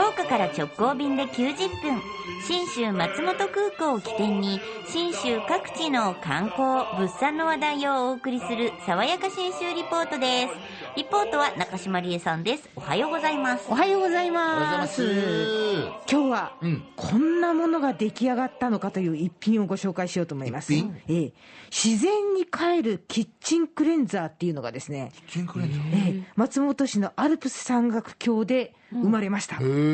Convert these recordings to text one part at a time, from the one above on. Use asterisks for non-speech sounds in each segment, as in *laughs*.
福岡から直行便で90分。信州松本空港を起点に信州各地の観光物産の話題をお送りする爽やか信州リポートです。リポートは中島理恵さんです。おはようございます。おはようございおはようございまます。す。今日は、うん。こんなものが出来上がったのかという一品をご紹介しようと思います。一品？ええ、自然に帰るキッチンクレンザーっていうのがですね、キンクレンザー。ええ、松本市のアルプス山岳橋で生まれました、へー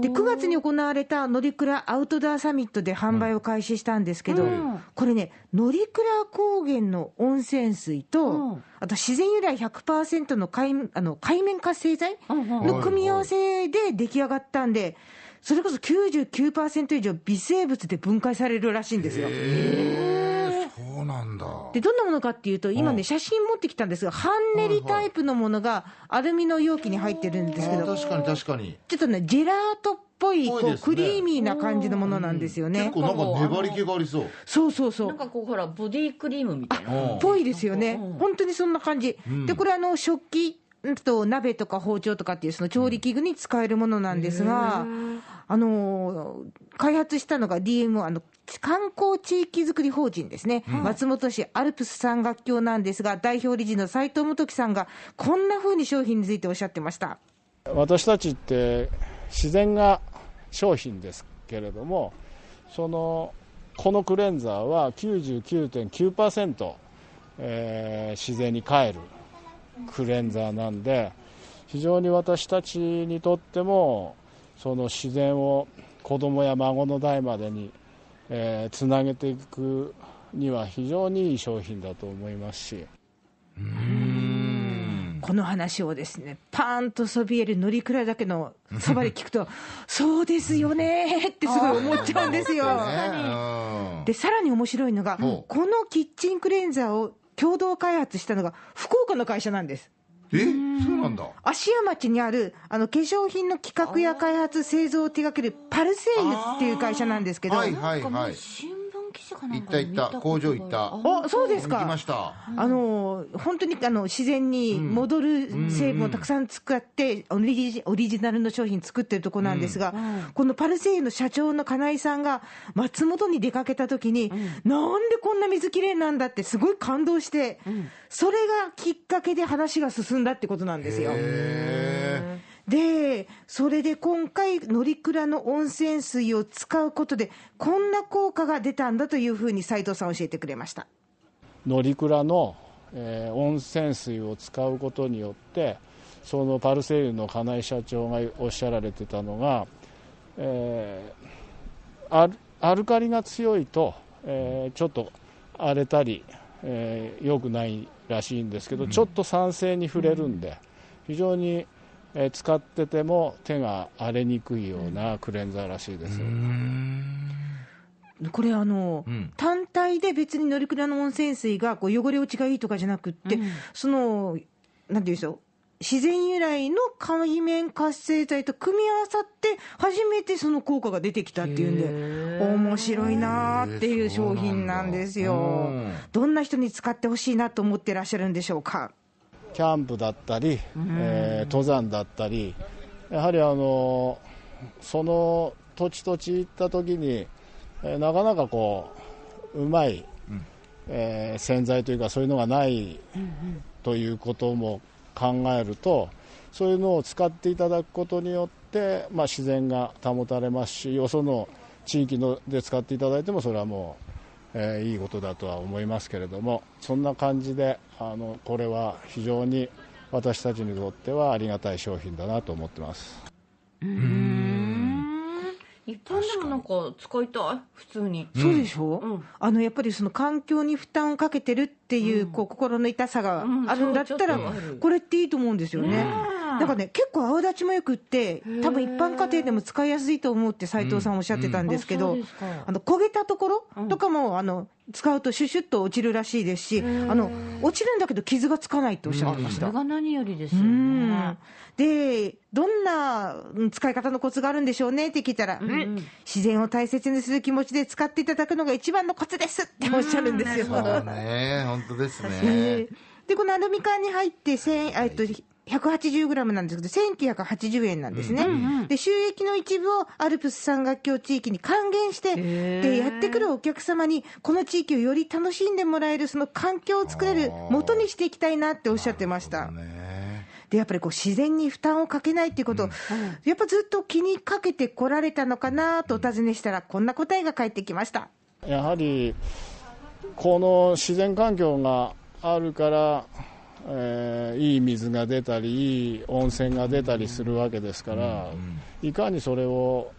で9月に行われた乗鞍アウトドアサミットで販売を開始したんですけど、これね、乗鞍高原の温泉水と、あと自然由来100%の海あの海面活性剤の組み合わせで出来上がったんで、それこそ99%以上微生物で分解されるらしいんですよ。でどんなものかっていうと、今ね、うん。写真持ってきたんですが、半練りタイプのものがアルミの容器に入ってるんですけど、確かに確かに。ちょっとね、ジェラートっぽい、こうクリーミーな感じのものなんですよね。結。構なんか粘り気がありそう。そうそうそう。なん。かこうほらボディクリームみたいな。うんぽいですよね、本当にそんな感じ、ん。でこれあの、食器うんと鍋とか包丁とかっていう、その調理器具に使えるものなんですが、あの開発したのが DMO、あの観光地域づくり法人ですね、松本市アルプス山岳橋なんですが、代表理事の斉藤元樹さんが、こんな風に商品についておっしゃってました。私たちって自然が商品ですけれどもそのこのクレンザーは99.9%、えー自然に帰るクレンザーなんで非常に私たちにとってもその自然を子供や孫の代までに、えーつなげていくには非常にいい商品だと思いますし。この話をですね、パーンとそびえる乗鞍岳のそばで聞くと、*laughs* そうですよねってすごい思っちゃうんですよ。ね。で、さらに面白いのが、このキッチンクレンザーを共同開発したのが、福岡の会社なんです。うん。えそうなんだ。芦屋町にあるあの化粧品の企画や開発、製造を手掛けるパルセイユっていう会社なんですけど、はいはいはい。行った行った。工場行った。おそうです行きま。した。あの本当にあの自然に戻る成分をたくさん使って、オリジオリジナルの商品作ってるとこなんですが、このパルセイユの社長の金井さんが松本に出かけた時に、なんでこんな水きれいなんだってすごい感動して、それがきっかけで話が進んだってことなんですよ。へで、それで今回、乗鞍の温泉水を使うことで、こんな効果が出たんだというふうに斉藤さん教えてくれました。乗鞍の、えー温泉水を使うことによってそのパルセイユの金井社長がおっしゃられてたのが、えーアルアルカリが強いと、えーちょっと荒れたり、えー良くないらしいんですけど、ちょっと酸性に触れるんで非常に、えー使ってても手が荒れにくいようなクレンザーらしいです。これあの、うん。単体で別に乗鞍の温泉水がこう汚れ落ちがいいとかじゃなくって、その、なんていうんでしょう、自然由来の海面活性剤と組み合わさって、初めてその効果が出てきたっていうんで、面白いなーっていう商品なんですよ。うん。どんな人に使ってほしいなと思ってらっしゃるんでしょうか？キャンプだったり、えー登山だったり、やはりあのその土地土地行った時に、えーなかなかこううまい、えー洗剤というかそういうのがないということも考えるとそういうのを使っていただくことによって、まあ、自然が保たれますしよその地域ので使っていただいてもそれはもう、えーいいことだとは思いますけれどもそんな感じであのこれは非常に私たちにとってはありがたい商品だなと思ってます。一般でもなんか使いたい？普通に。そうでしょ、うん。あのやっぱりその環境に負担をかけてるっていう,、こう心の痛さがあるんだったら、うんこれっていいと思うんですよね。なんかね、結構泡立ちもよくって、多分一般家庭でも使いやすいと思って斉藤さんおっしゃってたんですけど、うんうんあの焦げたところとかも、あの使うとシュシュッと落ちるらしいですし、あの落ちるんだけど傷がつかないっておっしゃってました。それが何よりですようん。ねで、どんなうん使い方のコツがあるんでしょうねって聞いたら、うん自然を大切にする気持ちで使っていただくのが一番のコツですっておっしゃるんですよ。そうね、本当ですえねー。で、このアルミ缶に入って、せんえっと、180グラムなんですけど、1980円なんですね。で、収益の一部をアルプス山岳橋地域に還元して、で、やってくるお客様に、この地域をより楽しんでもらえる、その環境を作れる元にしていきたいなっておっしゃってました。ね。で、やっぱりこう自然に負担をかけないっていうこと。を、やっぱずっと気にかけてこられたのかなとお尋ねしたら、こんな答えが返ってきました。やはりこの自然環境があるから、えーいい水が出たりいい温泉が出たりするわけですから、いかにそれを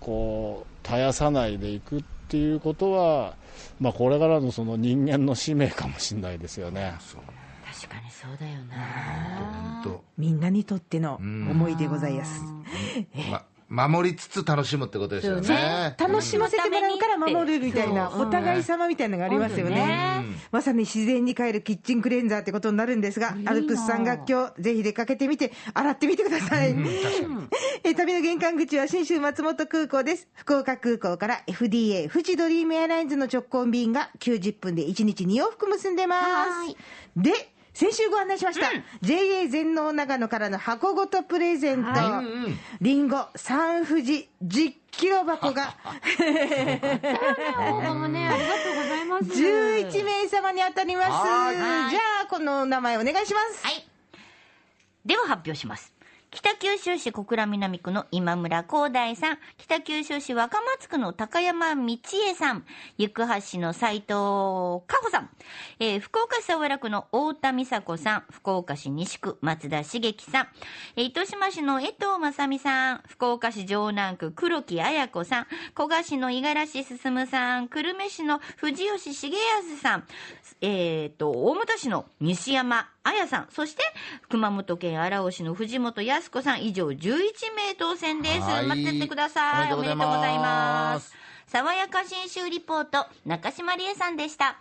こう絶やさないでいくっていうことは、まあ、これからのその人間の使命かもしれないですよね。確かにそうだよな。本みんなにとっての思いでございます。当ま守りつつ楽しむってことですよそうね。楽しませてもらうから守るみたいな、お互い様みたいなのがありますよねね。まさに自然に帰るキッチンクレンザーってことになるんですが、アルプス山岳橋、ぜひ出かけてみて、洗ってみてください。*laughs* え旅の玄関口は信州松本空港です。福岡空港から FDA 富士ドリームエアラインズの直行便が90分で1日2往復結んでます。で、先週ご案内しました、JA 全農長野からの箱ごとプレゼント、リンゴ三富士10キロ箱が *laughs* 応募もね、ありがとうございます。11名様に当たります。はじゃあ、このお名前お願いします。はい。では発表します。北九州市小倉南区の今村光大さん、北九州市若松区の高山道恵さん、行橋市の斉藤加穂さん、えー福岡市早良区の太田美佐子さん、福岡市西区松田茂樹さん、えー糸島市の江藤正美さん、福岡市城南区黒木彩子さん、古賀市の五十嵐進さん、久留米市の藤吉重康さん、えっ、と、大牟田市の西山彩さん、そして熊本県荒尾市の藤本康子さん、以上11名当選です。はい待っててください。おめでとうございます爽やか新州リポート、中島理恵さんでした。